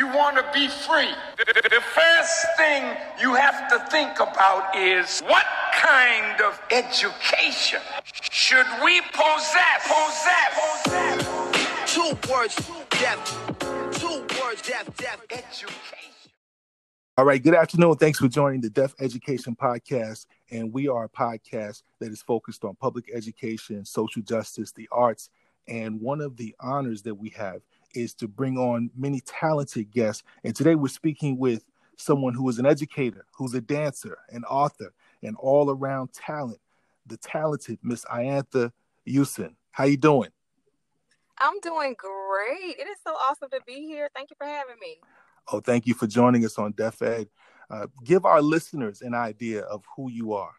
You want to be free. The, the- the first thing you have to think about is what kind of education should we possess? Possess. Possess. Two words, death. Two words, death, death. Education. All right, good afternoon. Thanks for joining the Deaf Education Podcast. And we are a podcast that is focused on public education, social justice, the arts. And one of the honors that we have is to bring on many talented guests. And today we're speaking with someone who is an educator, who's a dancer, an author, and all around talent, the talented Miss Iantha Houston. How you doing? I'm doing great. It is so awesome to be here. Thank you for having me. Oh, thank you for joining us on Deaf Ed. Uh, give our listeners an idea of who you are.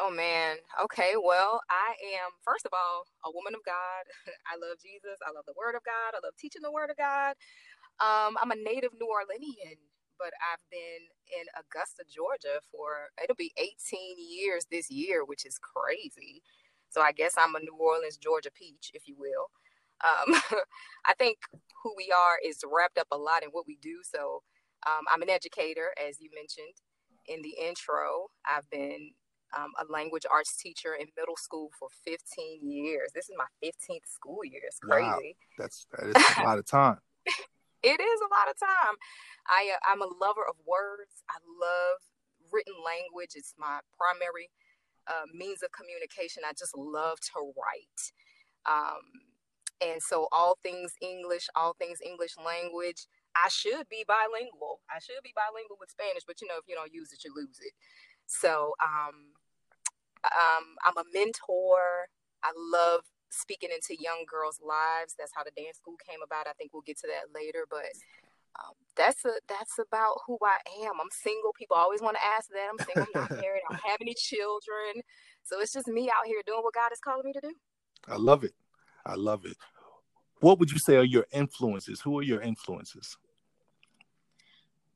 Oh man. Okay. Well, I am first of all a woman of God. I love Jesus. I love the Word of God. I love teaching the Word of God. Um, I'm a native New Orleanian, but I've been in Augusta, Georgia for it'll be 18 years this year, which is crazy. So I guess I'm a New Orleans, Georgia peach, if you will. Um, I think who we are is wrapped up a lot in what we do. So um, I'm an educator, as you mentioned in the intro. I've been um, a language arts teacher in middle school for 15 years. This is my 15th school year. It's Wow. crazy. That's that is a lot of time. It is a lot of time. I uh, I'm a lover of words. I love written language. It's my primary uh, means of communication. I just love to write. Um, and so all things English, all things English language. I should be bilingual. I should be bilingual with Spanish, but you know, if you don't use it, you lose it. So um, um, I'm a mentor. I love speaking into young girls' lives. That's how the dance school came about. I think we'll get to that later, but um, that's a that's about who I am. I'm single. People always want to ask that. I'm single. I'm not married. I don't have any children. So it's just me out here doing what God is calling me to do. I love it. I love it. What would you say are your influences? Who are your influences?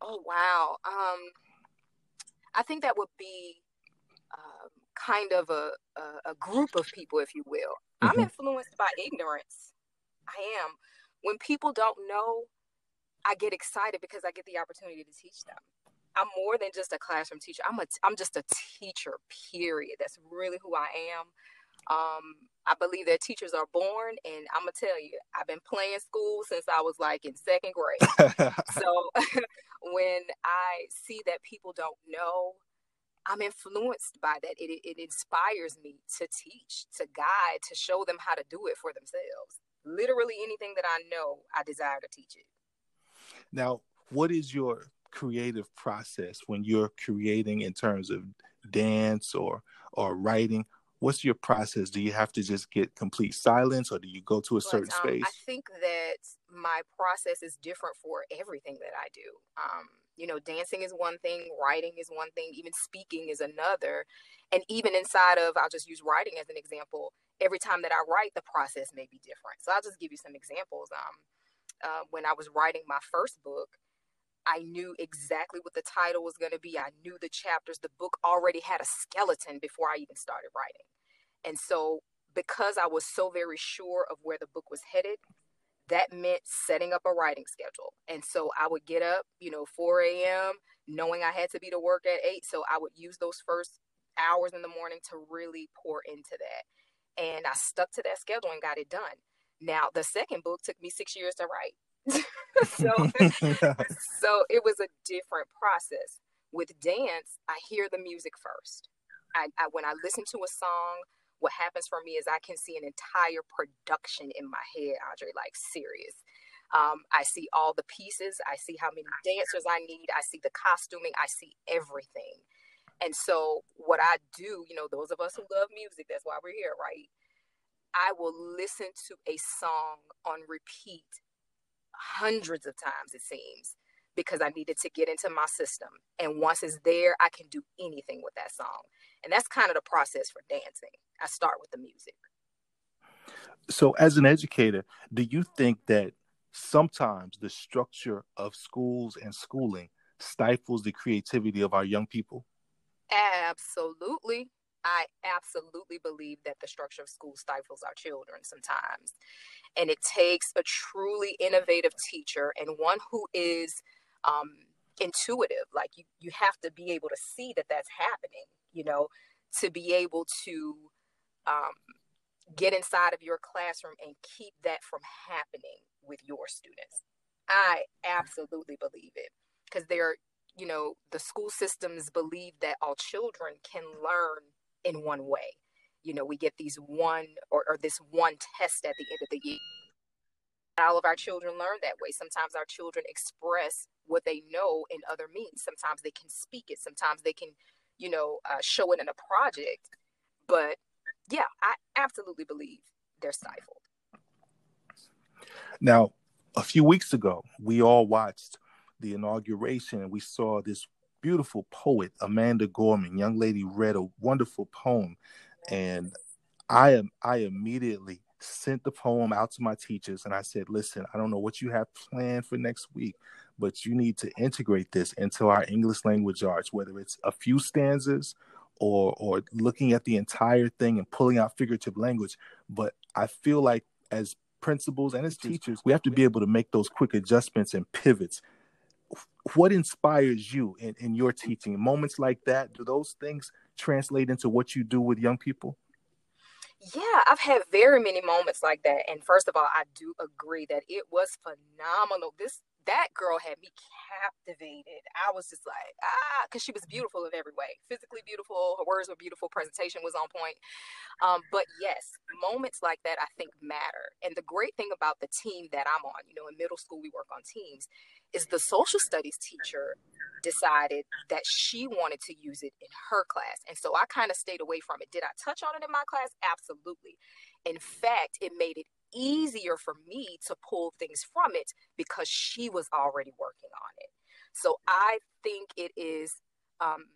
Oh wow. Um, I think that would be um, kind of a, a a group of people, if you will. I'm Mhm. influenced by ignorance. I am. When people don't know, I get excited because I get the opportunity to teach them. I'm more than just a classroom teacher. I'm a I'm just a teacher. Period. That's really who I am. Um, I believe that teachers are born, and I'm gonna tell you, I've been playing school since I was like in second grade. So when I see that people don't know, I'm influenced by that. It, it inspires me to teach, to guide, to show them how to do it for themselves. Literally anything that I know, I desire to teach it. now, what is your creative process when you're creating in terms of dance or or writing? What's your process? Do you have to just get complete silence or do you go to a certain um, space? I think that my process is different for everything that I do. Um, you know, dancing is one thing, writing is one thing, even speaking is another. And even inside of, I'll just use writing as an example. Every time that I write, the process may be different. So I'll just give you some examples. Um, uh, when I was writing my first book, I knew exactly what the title was going to be. I knew the chapters. The book already had a skeleton before I even started writing. And so, because I was so very sure of where the book was headed, that meant setting up a writing schedule. And so, I would get up, you know, 4 a.m., knowing I had to be to work at 8. So, I would use those first hours in the morning to really pour into that. And I stuck to that schedule and got it done. Now, the second book took me six years to write. so, so it was a different process. With dance, I hear the music first. I, I when I listen to a song, what happens for me is I can see an entire production in my head, Andre, like serious. Um, I see all the pieces. I see how many dancers I need. I see the costuming. I see everything. And so, what I do, you know, those of us who love music, that's why we're here, right? I will listen to a song on repeat hundreds of times, it seems, because I needed to get into my system. And once it's there, I can do anything with that song. And that's kind of the process for dancing. I start with the music. so as an educator, do you think that sometimes the structure of schools and schooling stifles the creativity of our young people? Absolutely. I absolutely believe that the structure of school stifles our children sometimes. And it takes a truly innovative teacher and one who is um, intuitive. Like you, you have to be able to see that that's happening, you know, to be able to um, get inside of your classroom and keep that from happening with your students. I absolutely believe it because they're, you know, the school systems believe that all children can learn in one way. You know, we get these one or, or this one test at the end of the year. All of our children learn that way. Sometimes our children express what they know in other means. Sometimes they can speak it. Sometimes they can, you know, uh, show it in a project. But yeah, I absolutely believe they're stifled. Now, a few weeks ago, we all watched the inauguration and we saw this beautiful poet, Amanda Gorman. Young lady read a wonderful poem, and I am I immediately sent the poem out to my teachers and I said, "Listen, I don't know what you have planned for next week, but you need to integrate this into our English language arts, whether it's a few stanzas or or looking at the entire thing and pulling out figurative language. But I feel like as principals and as teachers, we have to be able to make those quick adjustments and pivots what inspires you in, in your teaching? Moments like that do those things translate into what you do with young people? Yeah i've had very many moments like that and first of all i do agree that it was phenomenal. This that girl had me captivated. I was just like, ah, because she was beautiful in every way physically beautiful, her words were beautiful, presentation was on point. Um, but yes, moments like that I think matter. And the great thing about the team that I'm on, you know, in middle school, we work on teams, is the social studies teacher decided that she wanted to use it in her class. And so I kind of stayed away from it. Did I touch on it in my class? Absolutely. In fact, it made it easier for me to pull things from it because she was already working on it. So I think it is um,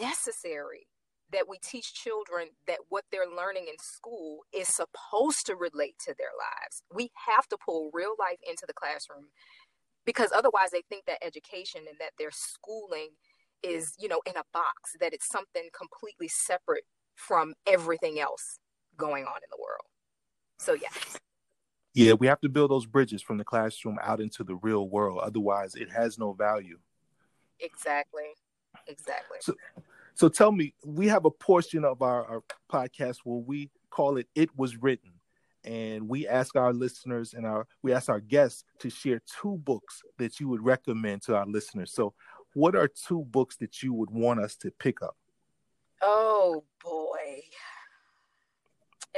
necessary that we teach children that what they're learning in school is supposed to relate to their lives. We have to pull real life into the classroom because otherwise they think that education and that their schooling is, you know, in a box, that it's something completely separate from everything else going on in the world. So, yeah. Yeah, we have to build those bridges from the classroom out into the real world. Otherwise, it has no value. Exactly. Exactly. So, so tell me, we have a portion of our, our podcast where we call it "It Was Written," and we ask our listeners and our we ask our guests to share two books that you would recommend to our listeners. So, what are two books that you would want us to pick up? Oh boy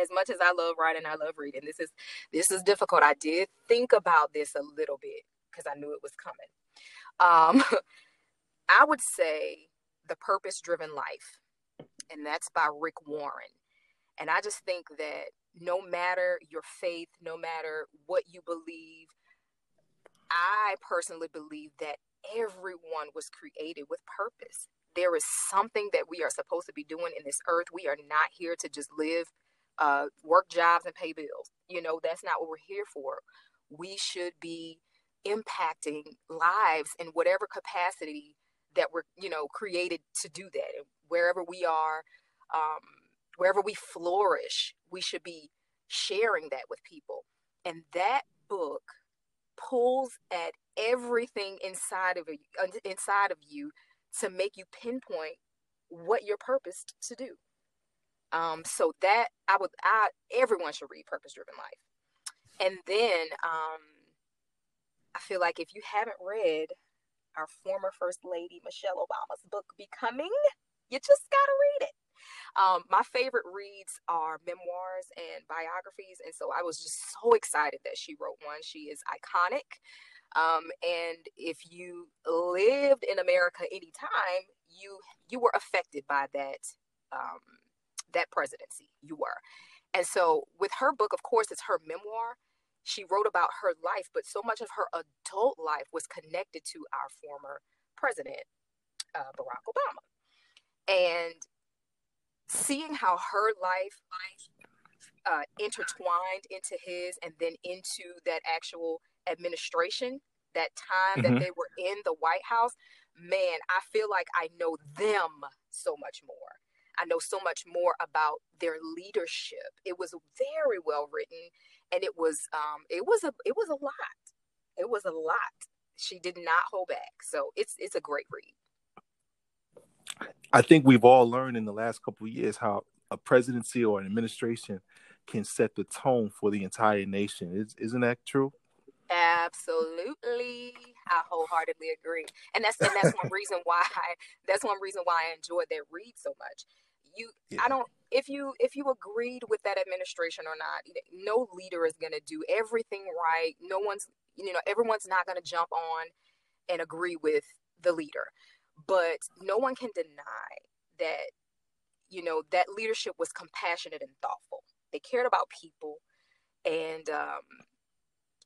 as much as I love writing, I love reading. This is this is difficult. I did think about this a little bit because I knew it was coming. Um, I would say The Purpose Driven Life, and that's by Rick Warren. And I just think that no matter your faith, no matter what you believe, I personally believe that everyone was created with purpose. There is something that we are supposed to be doing in this earth. We are not here to just live uh, work jobs and pay bills. You know, that's not what we're here for. We should be impacting lives in whatever capacity that we're, you know, created to do that. And wherever we are, um, wherever we flourish, we should be sharing that with people. And that book pulls at everything inside of you, inside of you to make you pinpoint what you're purposed to do. Um, so that I would, I everyone should read Purpose Driven Life. And then um, I feel like if you haven't read our former First Lady Michelle Obama's book Becoming, you just gotta read it. Um, my favorite reads are memoirs and biographies, and so I was just so excited that she wrote one. She is iconic. Um, and if you lived in America anytime, you you were affected by that um, that presidency. You were. And so with her book, of course, it's her memoir. She wrote about her life, but so much of her adult life was connected to our former president, uh, Barack Obama. And seeing how her life uh, intertwined into his and then into that actual administration, that time mm-hmm. that they were in the White House, man, I feel like I know them so much more. I know so much more about their leadership. It was very well written, and it was um, it was a it was a lot. It was a lot. She did not hold back, so it's it's a great read. I think we've all learned in the last couple of years how a presidency or an administration can set the tone for the entire nation. Is, isn't that true? Absolutely. I wholeheartedly agree. And that's and that's one reason why that's one reason why I enjoyed that read so much. You yeah. I don't if you if you agreed with that administration or not, no leader is going to do everything right. No one's you know, everyone's not going to jump on and agree with the leader. But no one can deny that you know, that leadership was compassionate and thoughtful. They cared about people and um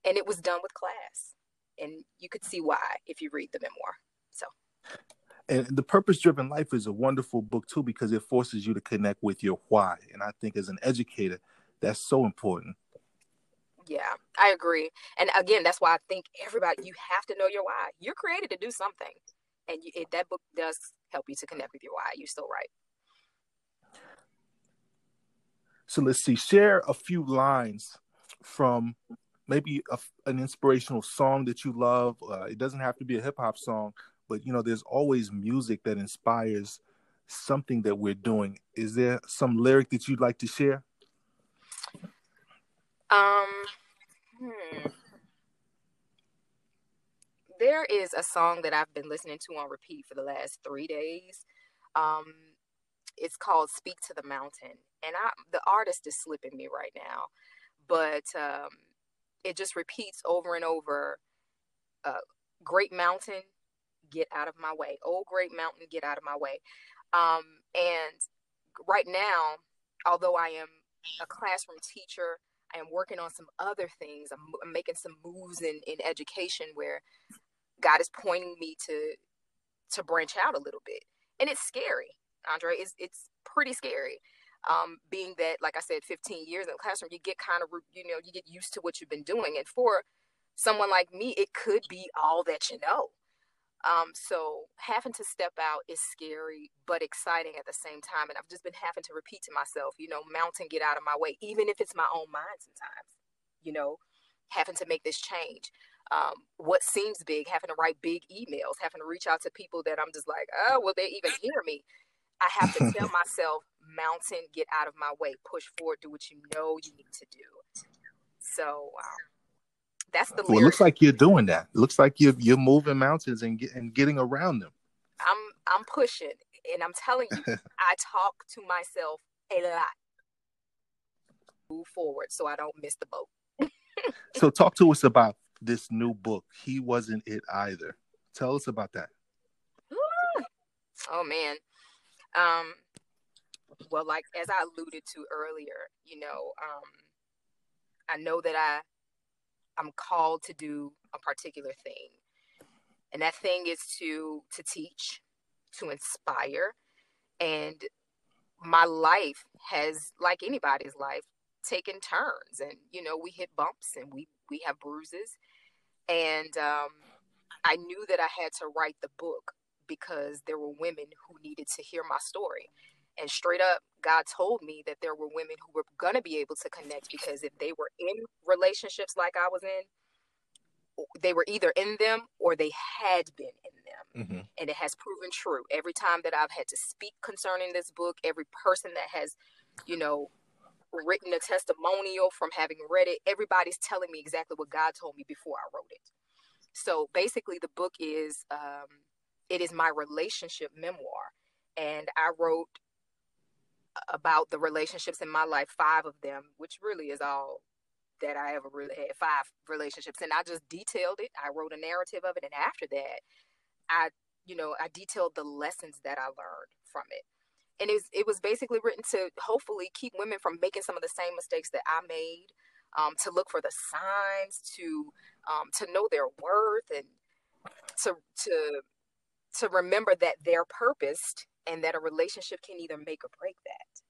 and it was done with class. And you could see why if you read the memoir. So and the purpose driven life is a wonderful book too because it forces you to connect with your why. And i think as an educator that's so important. Yeah i agree. And again that's why i think everybody you have to know your why. You're created to do something. And you, it, that book does help you to connect with your why. You're still right. So let's see. Share a few lines from maybe a, an inspirational song that you love. Uh, it doesn't have to be a hip hop song, but you know, there's always music that inspires something that we're doing. Is there some lyric that you'd like to share? Um, hmm. There is a song that I've been listening to on repeat for the last three days. Um, it's called "Speak to the Mountain," and I the artist is slipping me right now, but um, it just repeats over and over uh, great mountain get out of my way. Old great mountain get out of my way. Um, and right now although i am a classroom teacher i am working on some other things. I'm, I'm making some moves in, in education where god is pointing me to to branch out a little bit. And it's scary andre. It's, it's pretty scary. Um, being that, like I said, 15 years in the classroom, you get kind of, you know, you get used to what you've been doing. And for someone like me, it could be all that you know. Um, so having to step out is scary, but exciting at the same time. And I've just been having to repeat to myself, you know, mountain, get out of my way, even if it's my own mind sometimes, you know, having to make this change. Um, what seems big, having to write big emails, having to reach out to people that I'm just like, oh, will they even hear me? I have to tell myself, mountain, get out of my way, push forward, do what you know you need to do. So um, that's the. Well, it looks like you're doing that. It looks like you're you're moving mountains and get, and getting around them. I'm I'm pushing, and I'm telling you, I talk to myself a lot. Move forward, so I don't miss the boat. so, talk to us about this new book. He wasn't it either. Tell us about that. Oh man, um, well, like as I alluded to earlier, you know, um, I know that I I'm called to do a particular thing, and that thing is to to teach, to inspire, and my life has, like anybody's life, taken turns, and you know, we hit bumps and we we have bruises, and um, I knew that I had to write the book because there were women who needed to hear my story. And straight up, God told me that there were women who were going to be able to connect because if they were in relationships like I was in, they were either in them or they had been in them. Mm-hmm. And it has proven true. Every time that I've had to speak concerning this book, every person that has, you know, written a testimonial from having read it, everybody's telling me exactly what God told me before I wrote it. So basically, the book is um, it is my relationship memoir. And I wrote about the relationships in my life, five of them, which really is all that I ever really had five relationships. And I just detailed it. I wrote a narrative of it. And after that, I, you know, I detailed the lessons that I learned from it. And it was, it was basically written to hopefully keep women from making some of the same mistakes that I made, um, to look for the signs, to um, to know their worth, and to to to remember that they're purposed and that a relationship can either make or break that.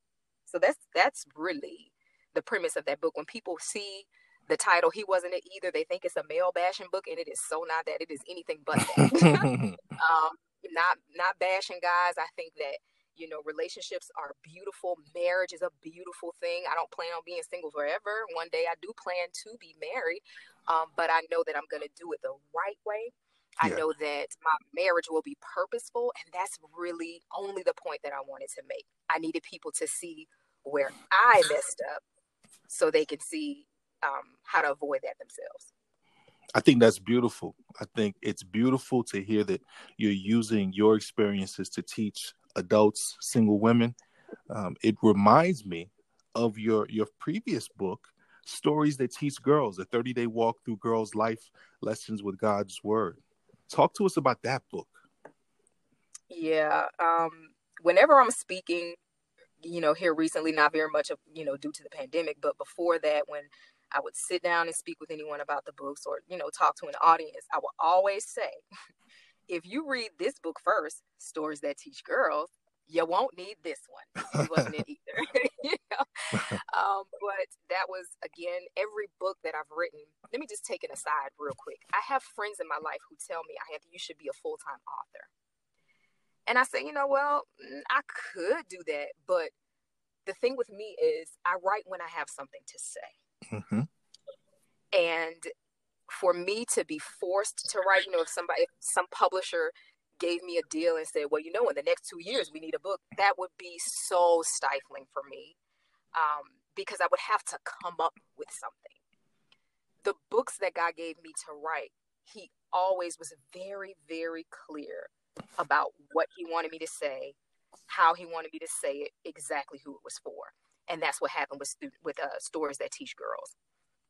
So that's that's really the premise of that book. When people see the title, he wasn't it either. They think it's a male bashing book, and it is so not that. It is anything but that. um, not not bashing guys. I think that You know, relationships are beautiful. Marriage is a beautiful thing. I don't plan on being single forever. One day I do plan to be married, um, but I know that I'm going to do it the right way. I Yeah. know that my marriage will be purposeful, and that's really only the point that I wanted to make. I needed people to see where I messed up so they can see um, how to avoid that themselves. I think that's beautiful. I think it's beautiful to hear that you're using your experiences to teach adults, single women. Um, it reminds me of your your previous book, Stories That Teach Girls, a 30 day walk through girls' life lessons with God's Word. Talk to us about that book. Yeah. Um, whenever I'm speaking, you know, here recently, not very much of, you know, due to the pandemic, but before that, when I would sit down and speak with anyone about the books or, you know, talk to an audience, I will always say, if you read this book first, Stories That Teach Girls, you won't need this one. He wasn't it either. you know? um, but that was again every book that I've written. Let me just take an aside real quick. I have friends in my life who tell me, "I have you should be a full time author," and I say, you know, well, mm, I could do that, but the thing with me is I write when I have something to say, hmm and for me to be forced to write, you know, if somebody, if some publisher gave me a deal and said, well, you know, in the next two years we need a book, that would be so stifling for me um, because I would have to come up with something. The books that God gave me to write, He always was very, very clear about what He wanted me to say, how He wanted me to say it, exactly who it was for, and that's what happened with with uh, stories that teach girls.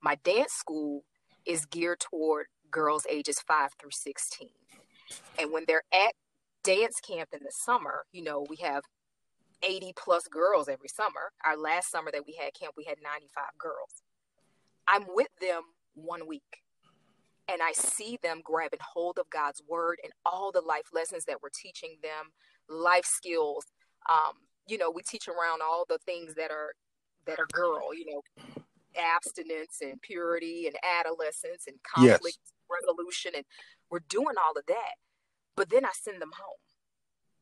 My dance school is geared toward girls ages five through sixteen, and when they're at dance camp in the summer, you know, we have 80 plus girls every summer. Our last summer that we had camp, we had 95 girls. I'm with them one week and I see them grabbing hold of God's word and all the life lessons that we're teaching them, life skills. Um, you know, we teach around all the things that are that are girl, you know, abstinence and purity and adolescence and Yes. conflict resolution and we're doing all of that. But then I send them home.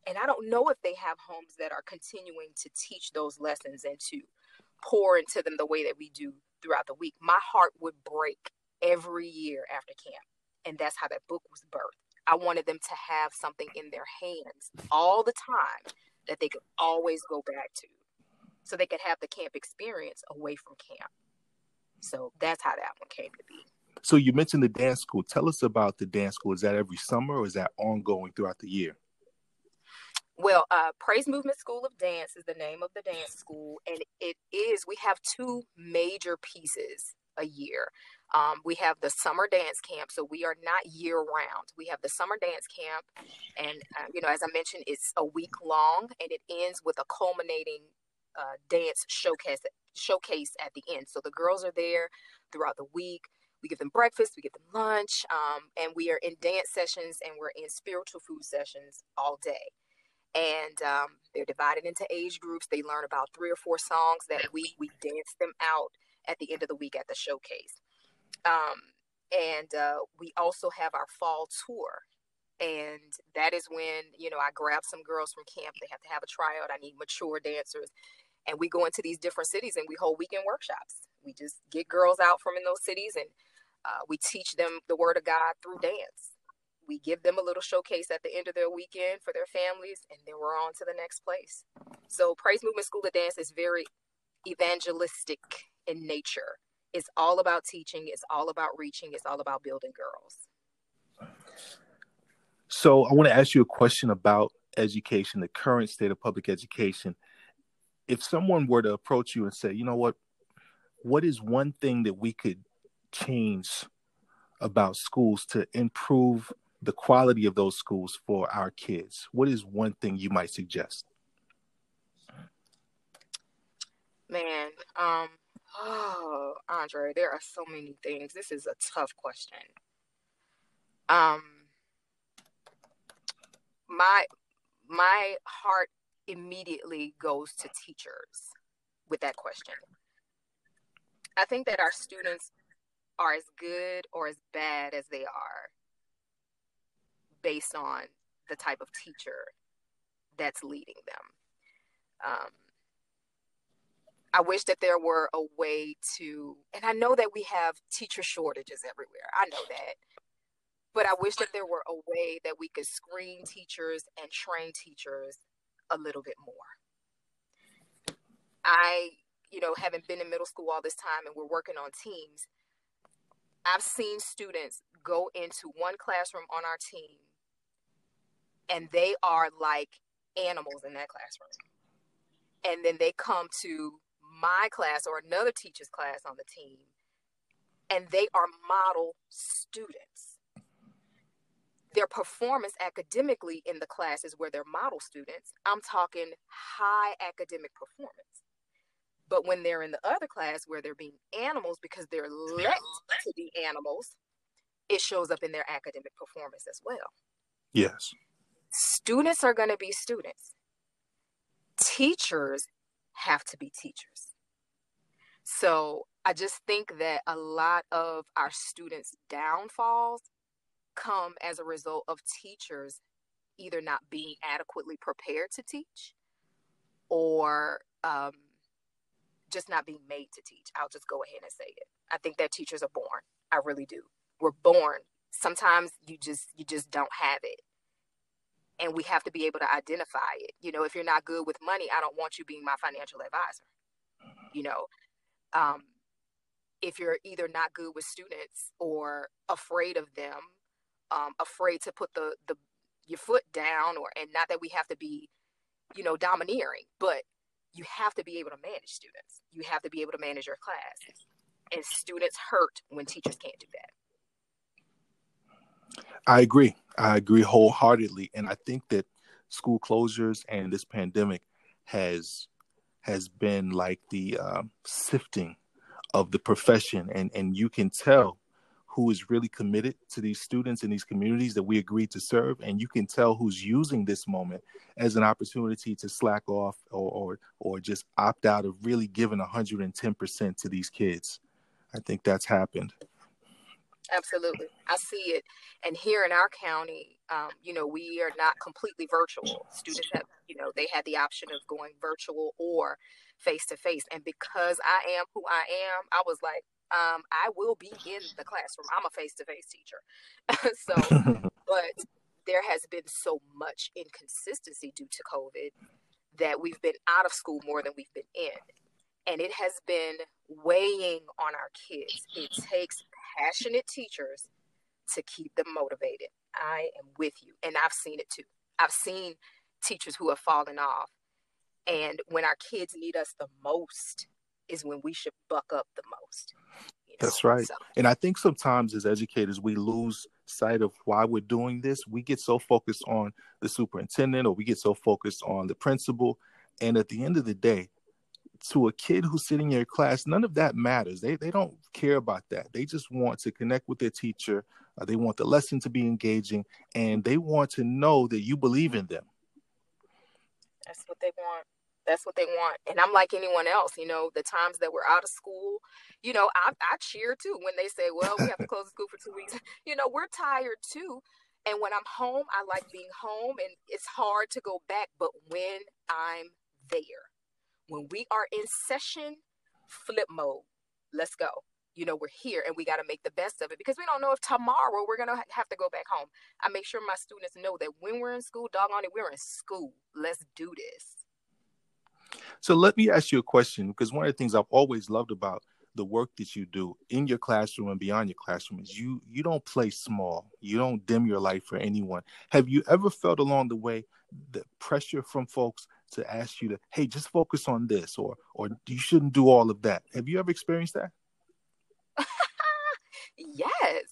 And I don't know if they have homes that are continuing to teach those lessons and to pour into them the way that we do throughout the week. My heart would break every year after camp. And that's how that book was birthed. I wanted them to have something in their hands all the time that they could always go back to so they could have the camp experience away from camp. So that's how that one came to be. So you mentioned the dance school. Tell us about the dance school. Is that every summer or is that ongoing throughout the year? Well, uh, Praise Movement School of Dance is the name of the dance school, and it is. We have two major pieces a year. Um, we have the summer dance camp, so we are not year round. We have the summer dance camp, and uh, you know, as I mentioned, it's a week long, and it ends with a culminating uh, dance showcase showcase at the end. So the girls are there throughout the week. We give them breakfast, we give them lunch, um, and we are in dance sessions and we're in spiritual food sessions all day and um, they're divided into age groups. They learn about three or four songs that week. We dance them out at the end of the week at the showcase. Um, and uh, we also have our fall tour. And that is when, you know, I grab some girls from camp. They have to have a tryout. I need mature dancers. And we go into these different cities and we hold weekend workshops. We just get girls out from in those cities and uh, we teach them the word of God through dance we give them a little showcase at the end of their weekend for their families, and then we're on to the next place. So, Praise Movement School of Dance is very evangelistic in nature. It's all about teaching, it's all about reaching, it's all about building girls. So I want to ask you a question about education, the current state of public education. If someone were to approach you and say, you know what, what is one thing that we could change about schools to improve the quality of those schools for our kids? What is one thing you might suggest? Man, um, oh, Andre, there are so many things. This is a tough question. Um, my my heart immediately goes to teachers with that question. I think that our students are as good or as bad as they are based on the type of teacher that's leading them. Um, I wish that there were a way to, and I know that we have teacher shortages everywhere. I know that. But I wish that there were a way that we could screen teachers and train teachers a little bit more. I, you know, having been in middle school all this time and we're working on teams, I've seen students go into one classroom on our team and they are like animals in that classroom. And then they come to my class or another teacher's class on the team, and they are model students. Their performance academically in the classes where they're model students, I'm talking high academic performance. But when they're in the other class where they're being animals because they're let to be animals, it shows up in their academic performance as well. Yes. Students are going to be students. Teachers have to be teachers. So I just think that a lot of our students' downfalls come as a result of teachers either not being adequately prepared to teach or um, just not being made to teach. I'll just go ahead and say it. I think that teachers are born. I really do. We're born. Sometimes you just you just don't have it. And we have to be able to identify it. You know, if you're not good with money, I don't want you being my financial advisor. You know, um, if you're either not good with students or afraid of them, um, afraid to put the, the your foot down, or and not that we have to be, you know, domineering, but you have to be able to manage students. You have to be able to manage your class, and students hurt when teachers can't do that. I agree. I agree wholeheartedly, and I think that school closures and this pandemic has has been like the uh, sifting of the profession, and and you can tell who is really committed to these students in these communities that we agreed to serve, and you can tell who's using this moment as an opportunity to slack off or or, or just opt out of really giving 110 percent to these kids. I think that's happened. Absolutely. I see it. And here in our county, um, you know, we are not completely virtual. Students have, you know, they had the option of going virtual or face to face. And because I am who I am, I was like, um, I will be in the classroom. I'm a face to face teacher. so, but there has been so much inconsistency due to COVID that we've been out of school more than we've been in. And it has been weighing on our kids. It takes passionate teachers to keep them motivated. I am with you. And I've seen it too. I've seen teachers who have fallen off. And when our kids need us the most is when we should buck up the most. You know? That's right. So. And I think sometimes as educators, we lose sight of why we're doing this. We get so focused on the superintendent or we get so focused on the principal. And at the end of the day, to a kid who's sitting in your class, none of that matters. They they don't care about that. They just want to connect with their teacher. Uh, they want the lesson to be engaging, and they want to know that you believe in them. That's what they want. That's what they want. And I'm like anyone else, you know, the times that we're out of school, you know, I, I cheer too when they say, well, we have to close the school for two weeks. You know, we're tired too. And when I'm home, I like being home and it's hard to go back. But when I'm there, when we are in session, flip mode. Let's go. You know, we're here and we got to make the best of it because we don't know if tomorrow we're going to have to go back home. I make sure my students know that when we're in school, doggone it, we're in school. Let's do this. So let me ask you a question because one of the things I've always loved about the work that you do in your classroom and beyond your classroom is you you don't play small. You don't dim your light for anyone. Have you ever felt along the way the pressure from folks to ask you to, hey, just focus on this, or or you shouldn't do all of that. Have you ever experienced that? yes.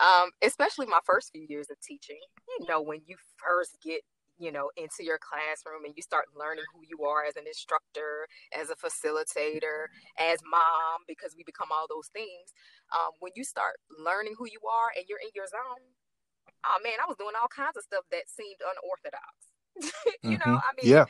Um, especially my first few years of teaching. You know, when you first get you know into your classroom and you start learning who you are as an instructor as a facilitator as mom because we become all those things um, when you start learning who you are and you're in your zone oh man i was doing all kinds of stuff that seemed unorthodox you mm-hmm. know i mean yeah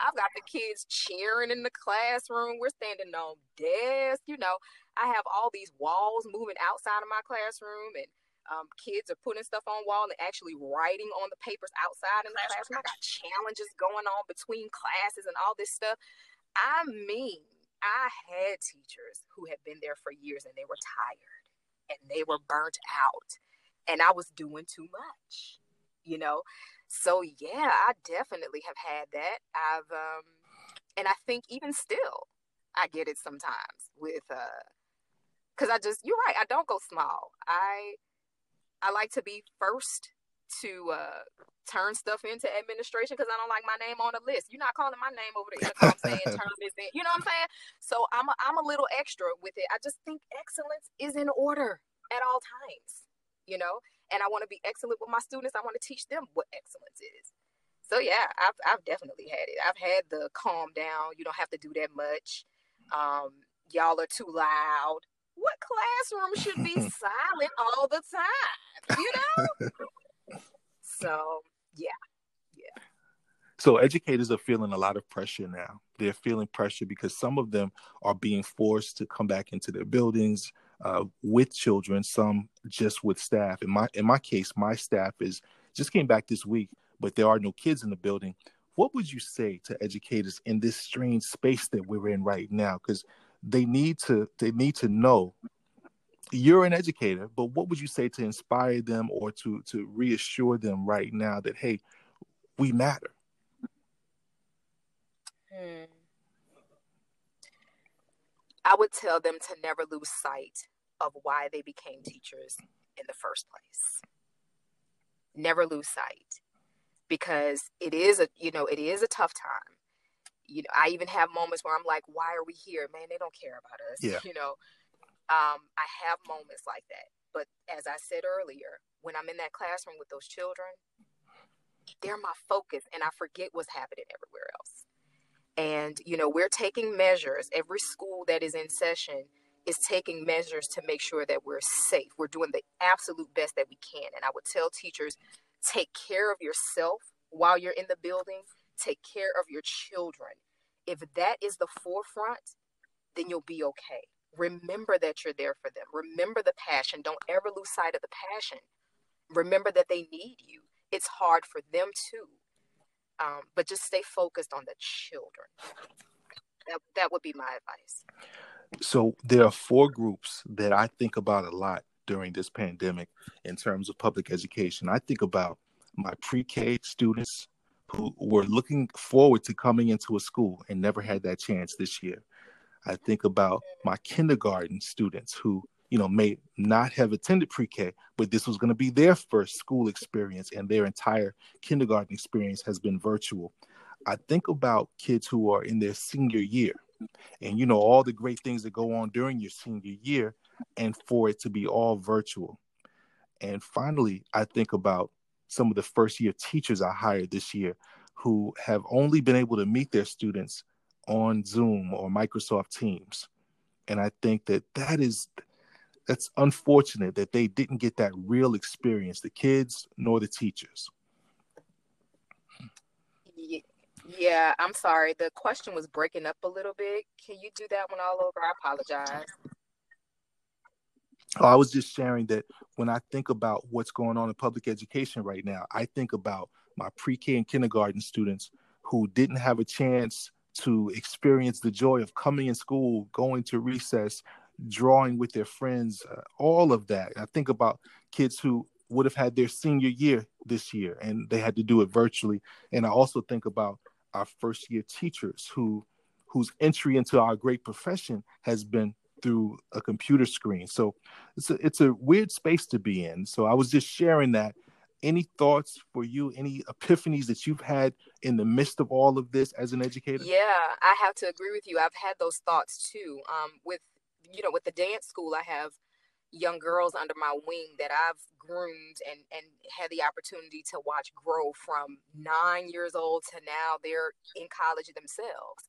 I've got the kids cheering in the classroom. We're standing on desks. You know, I have all these walls moving outside of my classroom, and Um, kids are putting stuff on wall and actually writing on the papers outside in the classroom. I got challenges going on between classes and all this stuff. I mean, I had teachers who had been there for years and they were tired and they were burnt out and I was doing too much, you know? So yeah, I definitely have had that. I've, um, and I think even still, I get it sometimes with, uh, cause I just, you're right. I don't go small. I, I like to be first to uh, turn stuff into administration because I don't like my name on the list. You're not calling my name over the intercom saying turn this in. You know what I'm saying? So I'm a, I'm a little extra with it. I just think excellence is in order at all times. You know, and I want to be excellent with my students. I want to teach them what excellence is. So yeah, I've I've definitely had it. I've had the calm down. You don't have to do that much. Um, y'all are too loud what classroom should be silent all the time? You know? so, yeah. Yeah. So educators are feeling a lot of pressure now. They're feeling pressure because some of them are being forced to come back into their buildings uh, with children, some just with staff. In my in my case, my staff is just came back this week, but there are no kids in the building. What would you say to educators in this strange space that we're in right now? Because they need to they need to know. You're an educator but what would you say to inspire them or to to reassure them right now that hey we matter? Hmm. i would tell them to never lose sight of why they became teachers in the first place. Never lose sight. Because it is a you know it is a tough time you know, I even have moments where I'm like, why are we here? Man, they don't care about us. Yeah. You know, um, I have moments like that. But as I said earlier, when I'm in that classroom with those children, they're my focus and I forget what's happening everywhere else. And, you know, we're taking measures. Every school that is in session is taking measures to make sure that we're safe. We're doing the absolute best that we can. And I would tell teachers take care of yourself while you're in the building take care of your children. If that is the forefront, then you'll be okay. Remember that you're there for them. Remember the passion. Don't ever lose sight of the passion. Remember that they need you. It's hard for them too. Um, but just stay focused on the children. That, that would be my advice. So there are four groups that I think about a lot during this pandemic in terms of public education. I think about my pre-K students, who were looking forward to coming into a school and never had that chance this year. I think about my kindergarten students who, you know, may not have attended pre-K, but this was going to be their first school experience and their entire kindergarten experience has been virtual. I think about kids who are in their senior year and you know all the great things that go on during your senior year and for it to be all virtual. And finally, I think about some of the first year teachers I hired this year who have only been able to meet their students on Zoom or Microsoft Teams. And I think that that is that's unfortunate that they didn't get that real experience, the kids nor the teachers. Yeah, I'm sorry. The question was breaking up a little bit. Can you do that one all over? I apologize. I was just sharing that when I think about what's going on in public education right now, I think about my pre K and kindergarten students who didn't have a chance to experience the joy of coming in school, going to recess, drawing with their friends, uh, all of that. I think about kids who would have had their senior year this year and they had to do it virtually. And I also think about our first year teachers who whose entry into our great profession has been through a computer screen. So it's a, it's a weird space to be in. So I was just sharing that. Any thoughts for you? Any epiphanies that you've had in the midst of all of this as an educator? Yeah, I have to agree with you. I've had those thoughts too. Um, with you know, with the dance school, I have young girls under my wing that I've groomed and and had the opportunity to watch grow from nine years old to now they're in college themselves.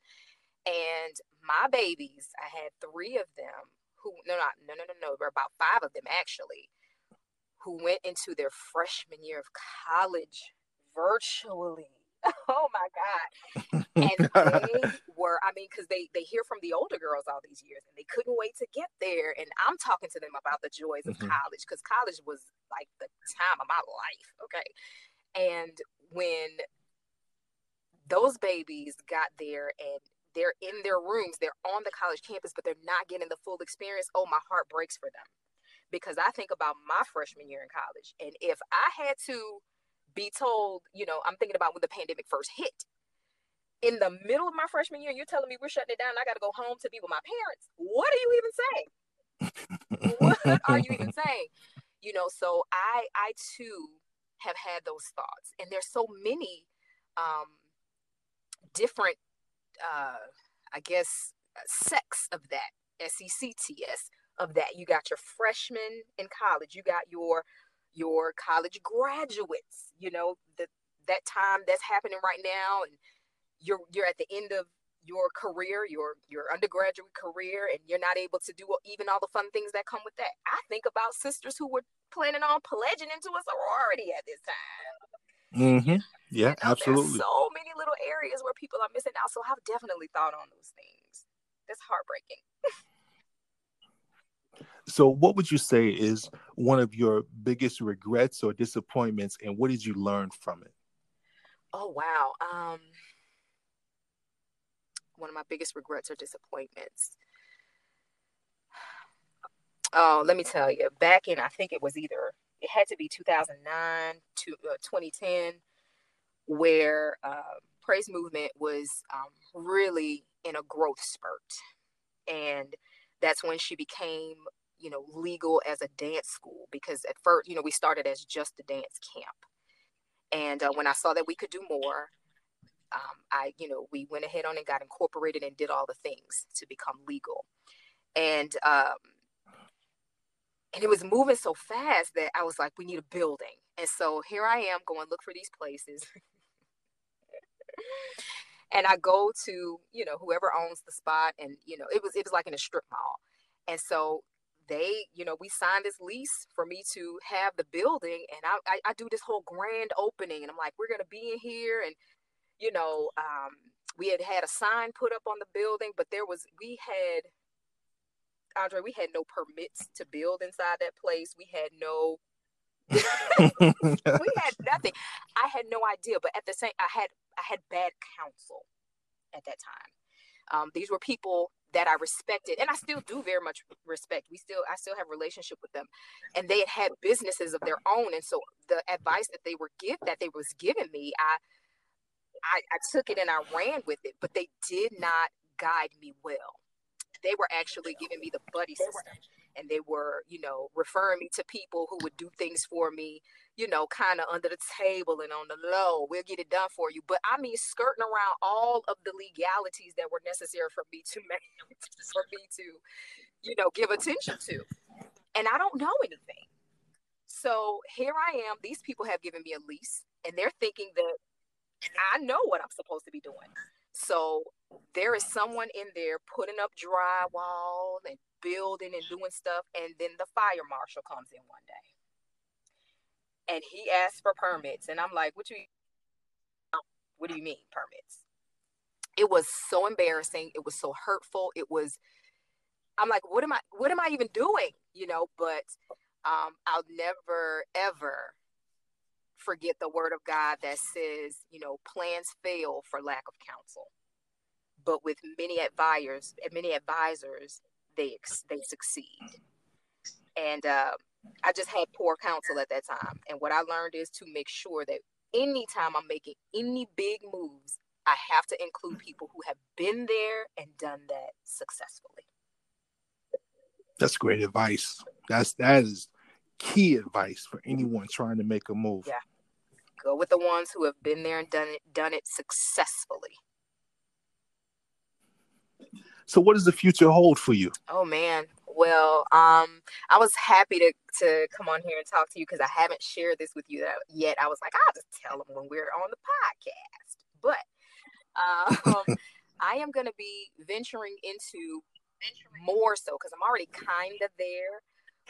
And my babies, I had three of them who no not no no no no, there were about five of them actually, who went into their freshman year of college virtually. oh my god and they were i mean because they they hear from the older girls all these years and they couldn't wait to get there and i'm talking to them about the joys of mm-hmm. college because college was like the time of my life okay and when those babies got there and they're in their rooms they're on the college campus but they're not getting the full experience oh my heart breaks for them because i think about my freshman year in college and if i had to be told, you know, I'm thinking about when the pandemic first hit. In the middle of my freshman year, you're telling me we're shutting it down. I got to go home to be with my parents. What are you even saying? what are you even saying? You know, so I, I too have had those thoughts, and there's so many um, different, uh, I guess, sex of that. S E C T S of that. You got your freshmen in college. You got your your college graduates, you know, the, that time that's happening right now and you're you're at the end of your career, your your undergraduate career, and you're not able to do even all the fun things that come with that. I think about sisters who were planning on pledging into a sorority at this time. Mm-hmm. Yeah, you know, absolutely. so many little areas where people are missing out. So I've definitely thought on those things. That's heartbreaking. So, what would you say is one of your biggest regrets or disappointments, and what did you learn from it? Oh wow! Um, one of my biggest regrets or disappointments. Oh, let me tell you. Back in, I think it was either it had to be 2009 to uh, 2010, where uh, praise movement was um, really in a growth spurt, and that's when she became you know, legal as a dance school because at first, you know, we started as just a dance camp. And uh, when I saw that we could do more, um, I, you know, we went ahead on and got incorporated and did all the things to become legal. And, um, and it was moving so fast that I was like, we need a building. And so here I am going look for these places. and I go to, you know, whoever owns the spot and, you know, it was, it was like in a strip mall. And so they, you know, we signed this lease for me to have the building, and I, I, I do this whole grand opening, and I'm like, we're gonna be in here, and you know, um, we had had a sign put up on the building, but there was we had Andre, we had no permits to build inside that place. We had no we had nothing. I had no idea, but at the same I had I had bad counsel at that time. Um, these were people that I respected, and I still do very much respect. We still, I still have relationship with them, and they had had businesses of their own, and so the advice that they were give that they was giving me, I, I, I took it and I ran with it, but they did not guide me well. They were actually giving me the buddy system and they were, you know, referring me to people who would do things for me, you know, kind of under the table and on the low. We'll get it done for you. But I mean, skirting around all of the legalities that were necessary for me to make, for me to, you know, give attention to. And I don't know anything. So here I am. These people have given me a lease and they're thinking that I know what I'm supposed to be doing. So there is someone in there putting up drywall and building and doing stuff, and then the fire marshal comes in one day, and he asks for permits, and I'm like, "What you? What do you mean permits?" It was so embarrassing. It was so hurtful. It was. I'm like, "What am I? What am I even doing?" You know, but um, I'll never ever forget the word of God that says, you know, plans fail for lack of counsel. But with many advisors, many advisors, they they succeed. And uh, I just had poor counsel at that time. And what I learned is to make sure that anytime I'm making any big moves, I have to include people who have been there and done that successfully. That's great advice. That's that is key advice for anyone trying to make a move. Yeah. Go with the ones who have been there and done it done it successfully. So what does the future hold for you? Oh man. Well, um, I was happy to to come on here and talk to you because I haven't shared this with you yet. I was like, I'll just tell them when we're on the podcast. But um, I am going to be venturing into more so because I'm already kind of there,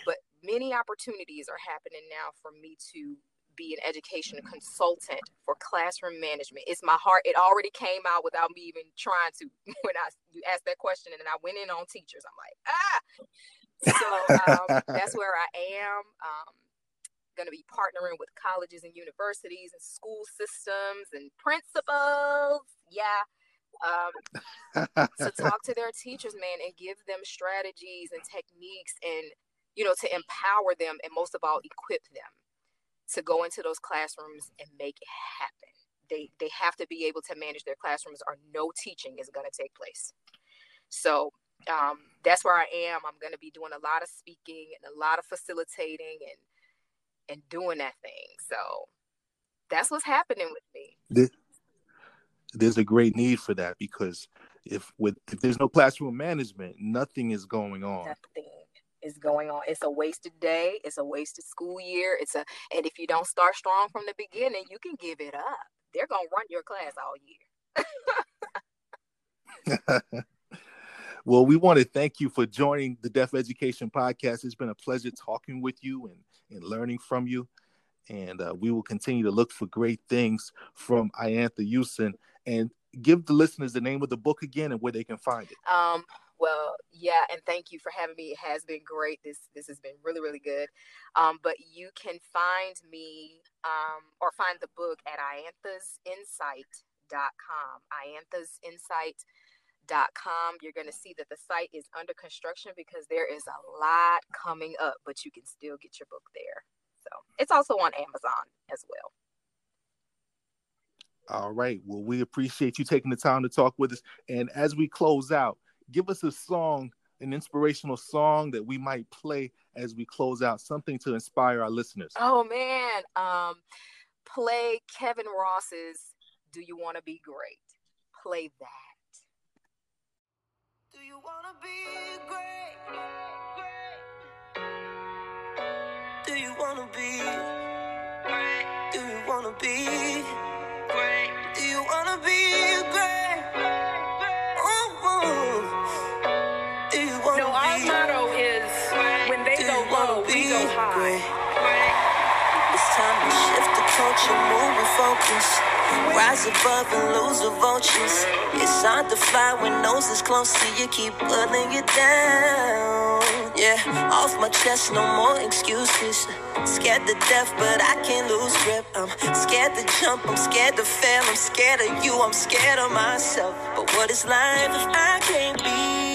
but many opportunities are happening now for me to be an education consultant for classroom management. It's my heart. It already came out without me even trying to. When I you asked that question, and then I went in on teachers. I'm like, ah. So um, that's where I am. Um, going to be partnering with colleges and universities and school systems and principals. Yeah. Um, to talk to their teachers, man, and give them strategies and techniques and, you know, to empower them and most of all, equip them to go into those classrooms and make it happen. They, they have to be able to manage their classrooms or no teaching is going to take place. So um, that's where I am. I'm going to be doing a lot of speaking and a lot of facilitating and and doing that thing. So that's what's happening with me. There's a great need for that because if with if there's no classroom management, nothing is going on. Nothing is going on. It's a wasted day. It's a wasted school year. It's a and if you don't start strong from the beginning, you can give it up. They're gonna run your class all year. well, we want to thank you for joining the Deaf Education Podcast. It's been a pleasure talking with you and and learning from you. And uh, we will continue to look for great things from Iantha Usen and give the listeners the name of the book again and where they can find it. Um, well, yeah, and thank you for having me. It has been great. This this has been really really good. Um, but you can find me um, or find the book at iantha'sinsight.com. Ianthas Insight com. You're going to see that the site is under construction because there is a lot coming up, but you can still get your book there. So it's also on Amazon as well. All right. Well, we appreciate you taking the time to talk with us. And as we close out, give us a song, an inspirational song that we might play as we close out, something to inspire our listeners. Oh man. Um, play Kevin Ross's Do You Want to Be Great? Play that wanna be great? Do you wanna be great? Do you wanna be culture, move and focus. Rise above and lose the vultures. It's hard to fly when noses close to you, keep pulling you down. Yeah, off my chest, no more excuses. Scared to death, but I can't lose grip. I'm scared to jump, I'm scared to fail, I'm scared of you, I'm scared of myself. But what is life if I can't be?